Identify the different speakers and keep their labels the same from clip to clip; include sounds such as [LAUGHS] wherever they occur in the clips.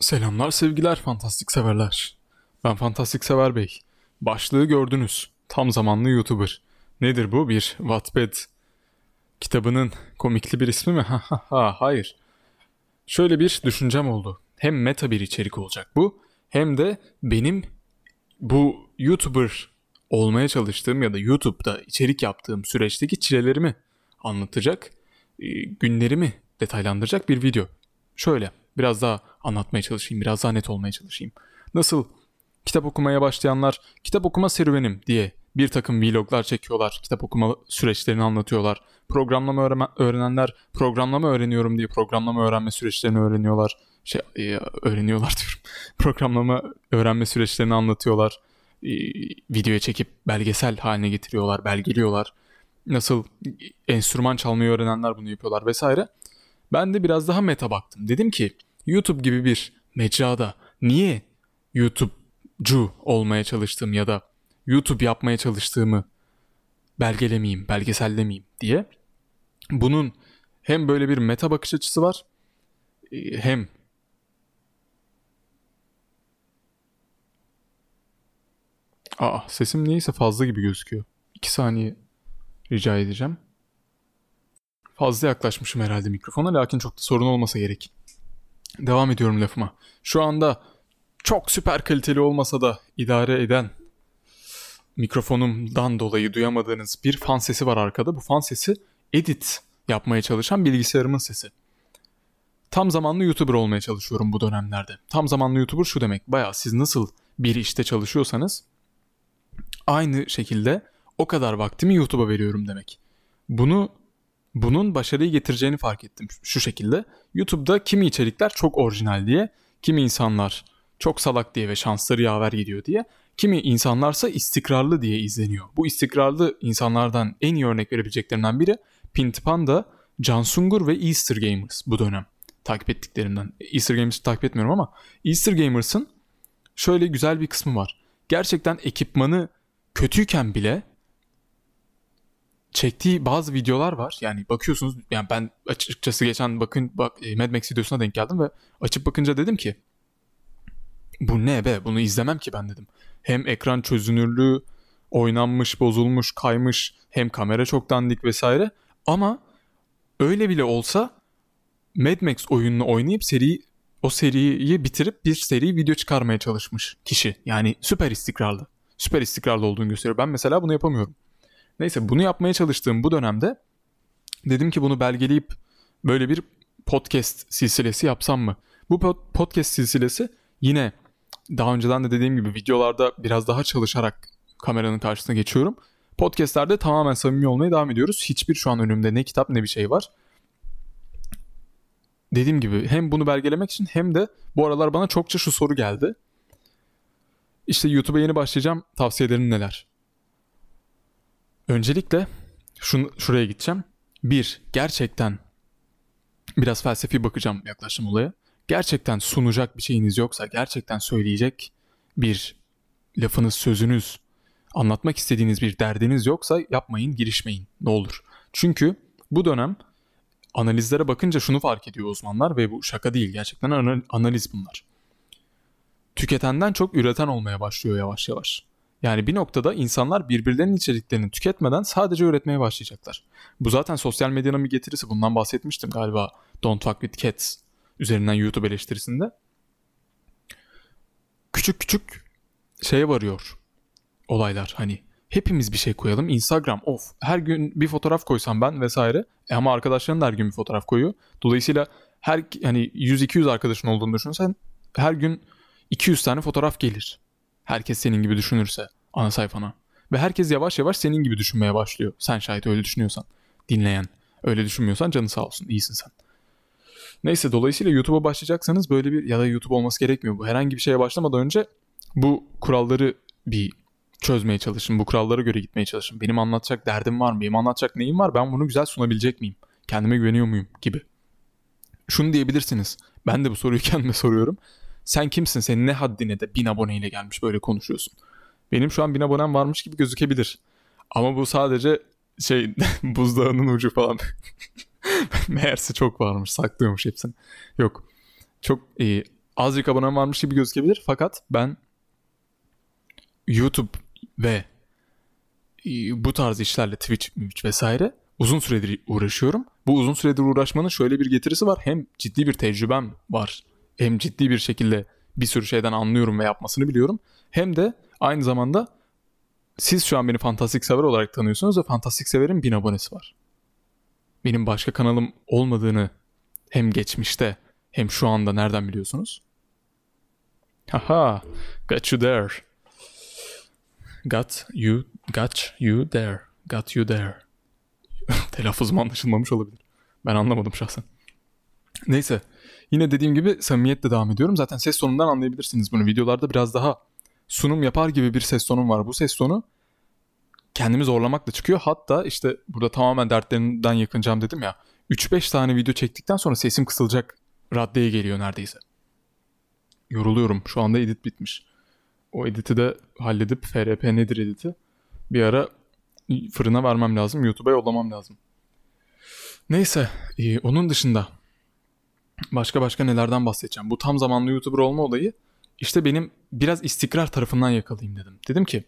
Speaker 1: Selamlar sevgiler fantastik severler. Ben fantastik sever bey. Başlığı gördünüz. Tam zamanlı YouTuber. Nedir bu? Bir Wattpad kitabının komikli bir ismi mi? [LAUGHS] Ha ha ha hayır. Şöyle bir düşüncem oldu. Hem meta bir içerik olacak bu hem de benim bu YouTuber olmaya çalıştığım ya da YouTube'da içerik yaptığım süreçteki çilelerimi anlatacak, e, günlerimi detaylandıracak bir video. Şöyle biraz daha anlatmaya çalışayım, biraz daha net olmaya çalışayım. Nasıl kitap okumaya başlayanlar kitap okuma serüvenim diye bir takım vloglar çekiyorlar, kitap okuma süreçlerini anlatıyorlar. Programlama öğrenenler programlama öğreniyorum diye programlama öğrenme süreçlerini öğreniyorlar. Şey e, öğreniyorlar [LAUGHS] diyorum. programlama öğrenme süreçlerini anlatıyorlar. E, videoya çekip belgesel haline getiriyorlar, belgeliyorlar. Nasıl enstrüman çalmayı öğrenenler bunu yapıyorlar vesaire. Ben de biraz daha meta baktım. Dedim ki YouTube gibi bir mecrada niye YouTube'cu olmaya çalıştığım ya da YouTube yapmaya çalıştığımı belgelemeyeyim, belgesellemeyeyim diye. Bunun hem böyle bir meta bakış açısı var e, hem Aa sesim neyse fazla gibi gözüküyor. 2 saniye rica edeceğim. Fazla yaklaşmışım herhalde mikrofona lakin çok da sorun olmasa gerek. Devam ediyorum lafıma. Şu anda çok süper kaliteli olmasa da idare eden mikrofonumdan dolayı duyamadığınız bir fan sesi var arkada. Bu fan sesi edit yapmaya çalışan bilgisayarımın sesi. Tam zamanlı YouTuber olmaya çalışıyorum bu dönemlerde. Tam zamanlı YouTuber şu demek. Baya siz nasıl bir işte çalışıyorsanız aynı şekilde o kadar vaktimi YouTube'a veriyorum demek. Bunu bunun başarıyı getireceğini fark ettim şu şekilde. YouTube'da kimi içerikler çok orijinal diye, kimi insanlar çok salak diye ve şansları yaver gidiyor diye, kimi insanlarsa istikrarlı diye izleniyor. Bu istikrarlı insanlardan en iyi örnek verebileceklerinden biri Pintipanda, Cansungur ve Easter Gamers bu dönem takip ettiklerimden. Easter Gamers'ı takip etmiyorum ama Easter Gamers'ın şöyle güzel bir kısmı var. Gerçekten ekipmanı kötüyken bile çektiği bazı videolar var. Yani bakıyorsunuz yani ben açıkçası geçen bakın bak e, Mad Max videosuna denk geldim ve açıp bakınca dedim ki bu ne be bunu izlemem ki ben dedim. Hem ekran çözünürlüğü oynanmış, bozulmuş, kaymış hem kamera çok dandik vesaire ama öyle bile olsa Mad Max oyununu oynayıp seri o seriyi bitirip bir seri video çıkarmaya çalışmış kişi. Yani süper istikrarlı. Süper istikrarlı olduğunu gösteriyor. Ben mesela bunu yapamıyorum. Neyse bunu yapmaya çalıştığım bu dönemde dedim ki bunu belgeleyip böyle bir podcast silsilesi yapsam mı? Bu podcast silsilesi yine daha önceden de dediğim gibi videolarda biraz daha çalışarak kameranın karşısına geçiyorum. Podcast'lerde tamamen samimi olmaya devam ediyoruz. Hiçbir şu an önümde ne kitap ne bir şey var. Dediğim gibi hem bunu belgelemek için hem de bu aralar bana çokça şu soru geldi. İşte YouTube'a yeni başlayacağım. Tavsiyelerin neler? Öncelikle şunu, şuraya gideceğim. Bir, gerçekten biraz felsefi bakacağım yaklaşım olaya. Gerçekten sunacak bir şeyiniz yoksa, gerçekten söyleyecek bir lafınız, sözünüz, anlatmak istediğiniz bir derdiniz yoksa yapmayın, girişmeyin. Ne olur. Çünkü bu dönem analizlere bakınca şunu fark ediyor uzmanlar ve bu şaka değil gerçekten analiz bunlar. Tüketenden çok üreten olmaya başlıyor yavaş yavaş. Yani bir noktada insanlar birbirlerinin içeriklerini tüketmeden sadece üretmeye başlayacaklar. Bu zaten sosyal medyanın bir getirisi. Bundan bahsetmiştim galiba Don't Fuck With Cats üzerinden YouTube eleştirisinde. Küçük küçük şeye varıyor olaylar hani hepimiz bir şey koyalım. Instagram of her gün bir fotoğraf koysam ben vesaire e ama arkadaşların da her gün bir fotoğraf koyuyor. Dolayısıyla her hani 100-200 arkadaşın olduğunu düşünsen her gün 200 tane fotoğraf gelir. Herkes senin gibi düşünürse ana sayfana. Ve herkes yavaş yavaş senin gibi düşünmeye başlıyor. Sen şayet öyle düşünüyorsan. Dinleyen. Öyle düşünmüyorsan canı sağ olsun. İyisin sen. Neyse dolayısıyla YouTube'a başlayacaksanız böyle bir ya da YouTube olması gerekmiyor. Bu herhangi bir şeye başlamadan önce bu kuralları bir çözmeye çalışın. Bu kurallara göre gitmeye çalışın. Benim anlatacak derdim var mı? Benim anlatacak neyim var? Ben bunu güzel sunabilecek miyim? Kendime güveniyor muyum? Gibi. Şunu diyebilirsiniz. Ben de bu soruyu [LAUGHS] kendime soruyorum. Sen kimsin? Senin ne haddine de bin aboneyle gelmiş böyle konuşuyorsun. Benim şu an bin abonem varmış gibi gözükebilir. Ama bu sadece şey [LAUGHS] buzdağının ucu falan. [LAUGHS] Meğerse çok varmış saklıyormuş hepsini. Yok çok e, azıcık abonem varmış gibi gözükebilir. Fakat ben YouTube ve e, bu tarz işlerle Twitch, Twitch vesaire uzun süredir uğraşıyorum. Bu uzun süredir uğraşmanın şöyle bir getirisi var. Hem ciddi bir tecrübem var. Hem ciddi bir şekilde bir sürü şeyden anlıyorum ve yapmasını biliyorum. Hem de aynı zamanda siz şu an beni fantastik sever olarak tanıyorsunuz ve fantastik severin bin abonesi var. Benim başka kanalım olmadığını hem geçmişte hem şu anda nereden biliyorsunuz? Haha, got you there. Got you, got you there. Got you there. [LAUGHS] Telaffuzum anlaşılmamış olabilir. Ben anlamadım şahsen. Neyse. Yine dediğim gibi samimiyetle devam ediyorum. Zaten ses tonundan anlayabilirsiniz bunu. Videolarda biraz daha sunum yapar gibi bir ses tonum var. Bu ses tonu kendimi zorlamakla çıkıyor. Hatta işte burada tamamen dertlerinden yakınacağım dedim ya. 3-5 tane video çektikten sonra sesim kısılacak raddeye geliyor neredeyse. Yoruluyorum. Şu anda edit bitmiş. O editi de halledip FRP nedir editi bir ara fırına vermem lazım. YouTube'a yollamam lazım. Neyse. E, onun dışında başka başka nelerden bahsedeceğim. Bu tam zamanlı YouTuber olma olayı işte benim biraz istikrar tarafından yakalayayım dedim. Dedim ki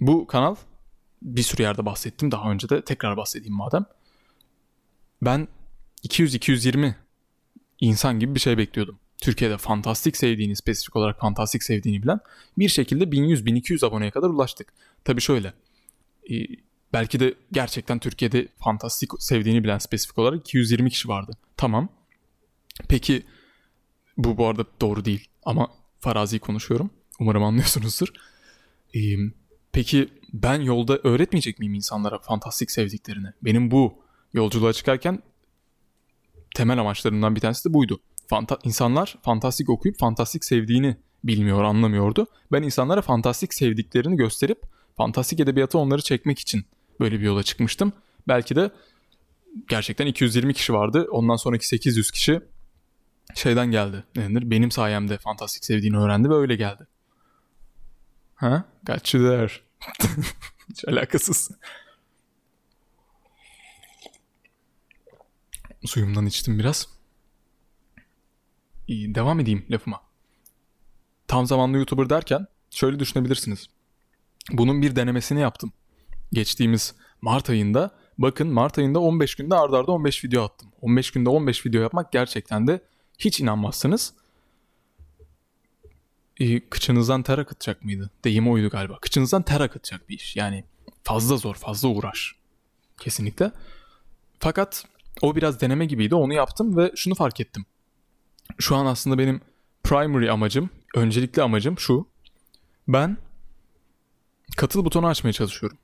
Speaker 1: bu kanal bir sürü yerde bahsettim. Daha önce de tekrar bahsedeyim madem. Ben 200-220 insan gibi bir şey bekliyordum. Türkiye'de fantastik sevdiğini, spesifik olarak fantastik sevdiğini bilen bir şekilde 1100-1200 aboneye kadar ulaştık. Tabi şöyle, e, belki de gerçekten Türkiye'de fantastik sevdiğini bilen spesifik olarak 220 kişi vardı. Tamam. Peki bu bu arada doğru değil ama farazi konuşuyorum. Umarım anlıyorsunuzdur. E, peki ben yolda öğretmeyecek miyim insanlara fantastik sevdiklerini? Benim bu yolculuğa çıkarken temel amaçlarımdan bir tanesi de buydu. Fanta insanlar fantastik okuyup fantastik sevdiğini bilmiyor, anlamıyordu. Ben insanlara fantastik sevdiklerini gösterip fantastik edebiyata onları çekmek için böyle bir yola çıkmıştım. Belki de gerçekten 220 kişi vardı. Ondan sonraki 800 kişi şeyden geldi. Ne? Benim sayemde fantastik sevdiğini öğrendi ve öyle geldi. Ha? Got you there. Hiç alakasız. Suyumdan içtim biraz. İyi, devam edeyim lafıma. Tam zamanlı YouTuber derken şöyle düşünebilirsiniz. Bunun bir denemesini yaptım. Geçtiğimiz Mart ayında bakın Mart ayında 15 günde ardarda arda 15 video attım. 15 günde 15 video yapmak gerçekten de hiç inanmazsınız. Ee, kıçınızdan ter akıtacak mıydı? Deyimi oydu galiba. Kıçınızdan ter akıtacak bir iş. Yani fazla zor, fazla uğraş. Kesinlikle. Fakat o biraz deneme gibiydi. Onu yaptım ve şunu fark ettim. Şu an aslında benim primary amacım, öncelikli amacım şu. Ben katıl butonu açmaya çalışıyorum.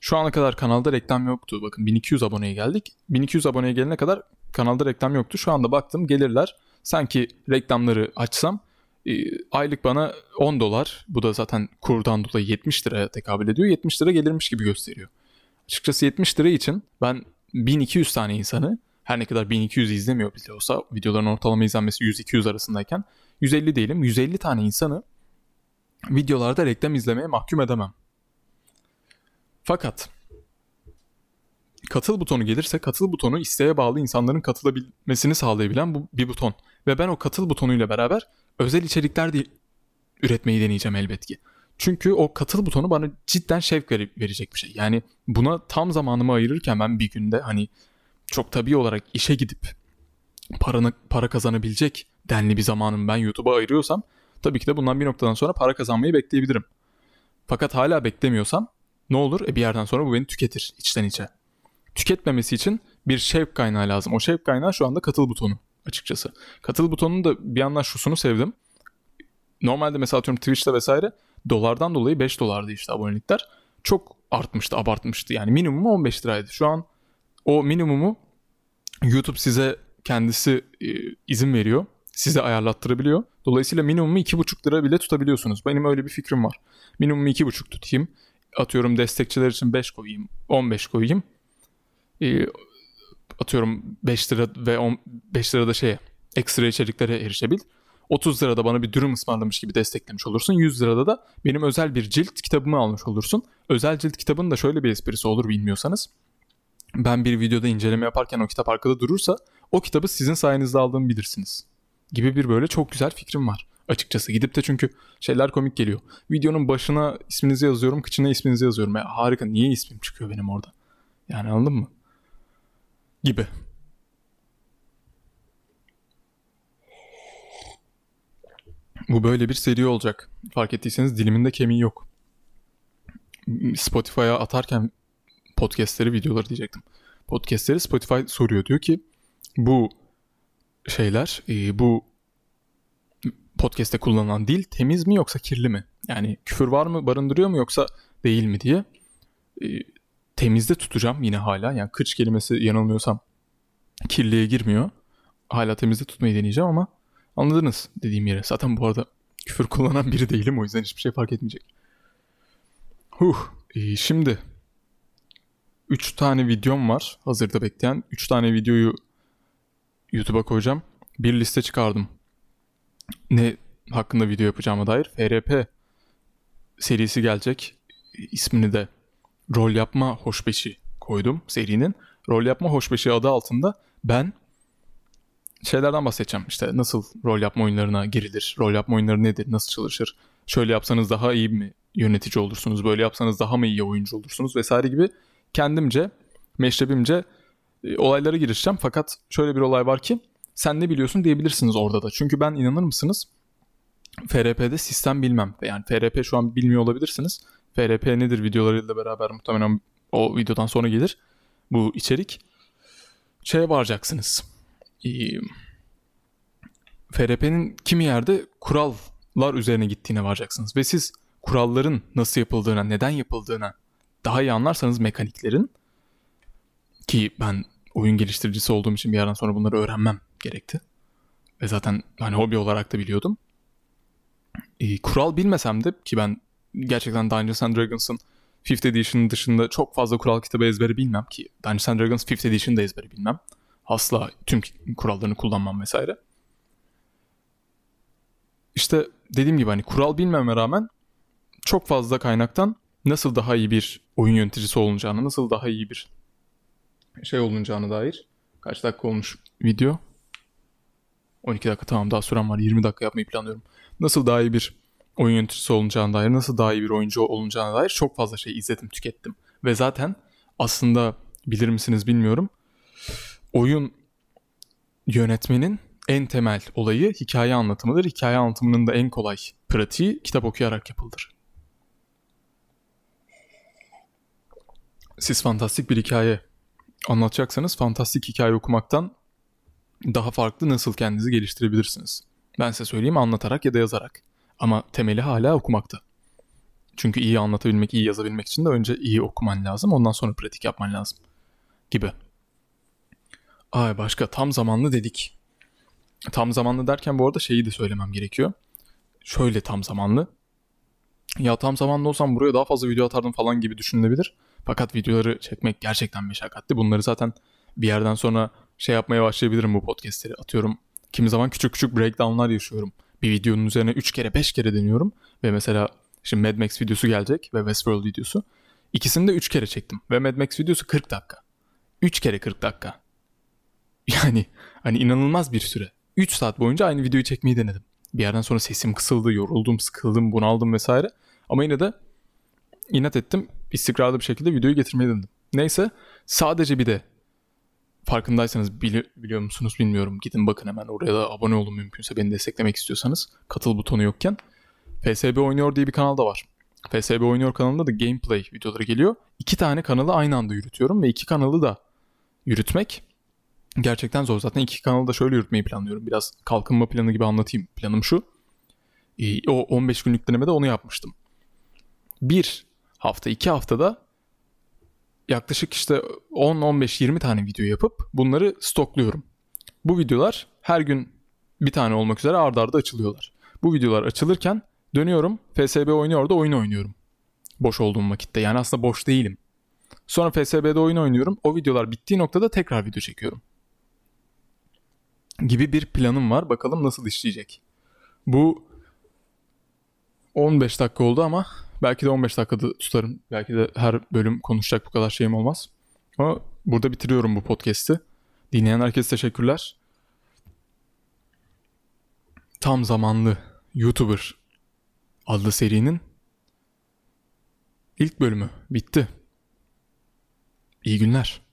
Speaker 1: Şu ana kadar kanalda reklam yoktu. Bakın 1200 aboneye geldik. 1200 aboneye gelene kadar kanalda reklam yoktu. Şu anda baktım gelirler. Sanki reklamları açsam e, aylık bana 10 dolar. Bu da zaten kurdan dolayı 70 liraya tekabül ediyor. 70 lira gelirmiş gibi gösteriyor. Açıkçası 70 lira için ben 1200 tane insanı her ne kadar 1200 izlemiyor bile olsa videoların ortalama izlenmesi 100-200 arasındayken 150 değilim 150 tane insanı videolarda reklam izlemeye mahkum edemem. Fakat katıl butonu gelirse katıl butonu isteğe bağlı insanların katılabilmesini sağlayabilen bu bir buton. Ve ben o katıl butonuyla beraber özel içerikler de üretmeyi deneyeceğim elbet ki. Çünkü o katıl butonu bana cidden şevk verecek bir şey. Yani buna tam zamanımı ayırırken ben bir günde hani çok tabii olarak işe gidip paranı, para kazanabilecek denli bir zamanımı ben YouTube'a ayırıyorsam tabii ki de bundan bir noktadan sonra para kazanmayı bekleyebilirim. Fakat hala beklemiyorsam ne olur? E bir yerden sonra bu beni tüketir içten içe. Tüketmemesi için bir şevk kaynağı lazım. O şevk kaynağı şu anda katıl butonu açıkçası. Katıl butonunun da bir yandan şusunu sevdim. Normalde mesela atıyorum Twitch'te vesaire dolardan dolayı 5 dolardı işte abonelikler. Çok artmıştı, abartmıştı. Yani minimumu 15 liraydı. Şu an o minimumu YouTube size kendisi e, izin veriyor. Size ayarlattırabiliyor. Dolayısıyla minimumu 2,5 lira bile tutabiliyorsunuz. Benim öyle bir fikrim var. Minimumu 2,5 tutayım. Atıyorum destekçiler için 5 koyayım. 15 koyayım. E, atıyorum 5 lira ve 10, 5 lirada şeye ekstra içeriklere erişebil. 30 lirada bana bir dürüm ısmarlamış gibi desteklemiş olursun. 100 lirada da benim özel bir cilt kitabımı almış olursun. Özel cilt kitabının da şöyle bir esprisi olur bilmiyorsanız ben bir videoda inceleme yaparken o kitap arkada durursa o kitabı sizin sayenizde aldığımı bilirsiniz. gibi bir böyle çok güzel fikrim var açıkçası. Gidip de çünkü şeyler komik geliyor. Videonun başına isminizi yazıyorum, kıçına isminizi yazıyorum. Ya harika niye ismim çıkıyor benim orada? Yani anladın mı? Gibi. Bu böyle bir seri olacak. Fark ettiyseniz diliminde kemiği yok. Spotify'a atarken podcastleri, videoları diyecektim. Podcastleri Spotify soruyor. Diyor ki bu şeyler, e, bu podcast'te kullanılan dil temiz mi yoksa kirli mi? Yani küfür var mı, barındırıyor mu yoksa değil mi diye. Temizde tutacağım yine hala. Yani kıç kelimesi yanılmıyorsam kirliye girmiyor. Hala temizde tutmayı deneyeceğim ama anladınız dediğim yere. Zaten bu arada küfür kullanan biri değilim o yüzden hiçbir şey fark etmeyecek. Huh. E, şimdi 3 tane videom var hazırda bekleyen. 3 tane videoyu YouTube'a koyacağım. Bir liste çıkardım. Ne hakkında video yapacağıma dair. FRP serisi gelecek. İsmini de Rol Yapma Hoşbeşi koydum serinin. Rol Yapma Hoşbeşi adı altında ben şeylerden bahsedeceğim. İşte nasıl rol yapma oyunlarına girilir, rol yapma oyunları nedir, nasıl çalışır, şöyle yapsanız daha iyi mi yönetici olursunuz, böyle yapsanız daha mı iyi oyuncu olursunuz vesaire gibi kendimce, meşrebimce e, olaylara girişeceğim. Fakat şöyle bir olay var ki sen ne biliyorsun diyebilirsiniz orada da. Çünkü ben inanır mısınız FRP'de sistem bilmem. Yani FRP şu an bilmiyor olabilirsiniz. FRP nedir videolarıyla beraber muhtemelen o videodan sonra gelir bu içerik. Şeye varacaksınız. Ee, FRP'nin kimi yerde kurallar üzerine gittiğine varacaksınız. Ve siz kuralların nasıl yapıldığına, neden yapıldığına daha iyi anlarsanız mekaniklerin ki ben oyun geliştiricisi olduğum için bir yerden sonra bunları öğrenmem gerekti. Ve zaten hani hobi olarak da biliyordum. Ee, kural bilmesem de ki ben gerçekten Dungeons and Dragons'ın 5th Edition dışında çok fazla kural kitabı ezberi bilmem ki Dungeons and Dragons 5th Edition'da ezberi bilmem. Asla tüm kurallarını kullanmam vesaire. İşte dediğim gibi hani kural bilmeme rağmen çok fazla kaynaktan nasıl daha iyi bir oyun yöneticisi olunacağını, nasıl daha iyi bir şey olunacağını dair. Kaç dakika olmuş video? 12 dakika tamam daha süren var. 20 dakika yapmayı planlıyorum. Nasıl daha iyi bir oyun yöneticisi olunacağına dair, nasıl daha iyi bir oyuncu olunacağına dair çok fazla şey izledim, tükettim. Ve zaten aslında bilir misiniz bilmiyorum. Oyun yönetmenin en temel olayı hikaye anlatımıdır. Hikaye anlatımının da en kolay pratiği kitap okuyarak yapılır. Siz fantastik bir hikaye anlatacaksanız fantastik hikaye okumaktan daha farklı nasıl kendinizi geliştirebilirsiniz? Ben size söyleyeyim anlatarak ya da yazarak. Ama temeli hala okumakta. Çünkü iyi anlatabilmek, iyi yazabilmek için de önce iyi okuman lazım. Ondan sonra pratik yapman lazım. Gibi. Ay başka tam zamanlı dedik. Tam zamanlı derken bu arada şeyi de söylemem gerekiyor. Şöyle tam zamanlı. Ya tam zamanlı olsam buraya daha fazla video atardım falan gibi düşünülebilir. Fakat videoları çekmek gerçekten meşakkatli. Bunları zaten bir yerden sonra şey yapmaya başlayabilirim bu podcastleri. Atıyorum kimi zaman küçük küçük breakdownlar yaşıyorum. Bir videonun üzerine 3 kere 5 kere deniyorum. Ve mesela şimdi Mad Max videosu gelecek ve Westworld videosu. İkisini de 3 kere çektim. Ve Mad Max videosu 40 dakika. 3 kere 40 dakika. [LAUGHS] Yani hani inanılmaz bir süre. 3 saat boyunca aynı videoyu çekmeyi denedim. Bir yerden sonra sesim kısıldı, yoruldum, sıkıldım, bunaldım vesaire. Ama yine de inat ettim. istikrarlı bir şekilde videoyu getirmeyi denedim. Neyse sadece bir de farkındaysanız bili- biliyor musunuz bilmiyorum. Gidin bakın hemen oraya da abone olun mümkünse beni desteklemek istiyorsanız. Katıl butonu yokken. FSB Oynuyor diye bir kanal da var. FSB Oynuyor kanalında da gameplay videoları geliyor. İki tane kanalı aynı anda yürütüyorum ve iki kanalı da yürütmek gerçekten zor. Zaten iki kanalı da şöyle yürütmeyi planlıyorum. Biraz kalkınma planı gibi anlatayım. Planım şu. O 15 günlük denemede onu yapmıştım. Bir hafta, iki haftada yaklaşık işte 10-15-20 tane video yapıp bunları stokluyorum. Bu videolar her gün bir tane olmak üzere ardarda arda açılıyorlar. Bu videolar açılırken dönüyorum FSB oynuyor da oyun oynuyorum. Boş olduğum vakitte yani aslında boş değilim. Sonra FSB'de oyun oynuyorum. O videolar bittiği noktada tekrar video çekiyorum. Gibi bir planım var. Bakalım nasıl işleyecek. Bu 15 dakika oldu ama belki de 15 dakikada tutarım. Belki de her bölüm konuşacak bu kadar şeyim olmaz. Ama burada bitiriyorum bu podcast'i. Dinleyen herkese teşekkürler. Tam Zamanlı YouTuber adlı serinin ilk bölümü bitti. İyi günler.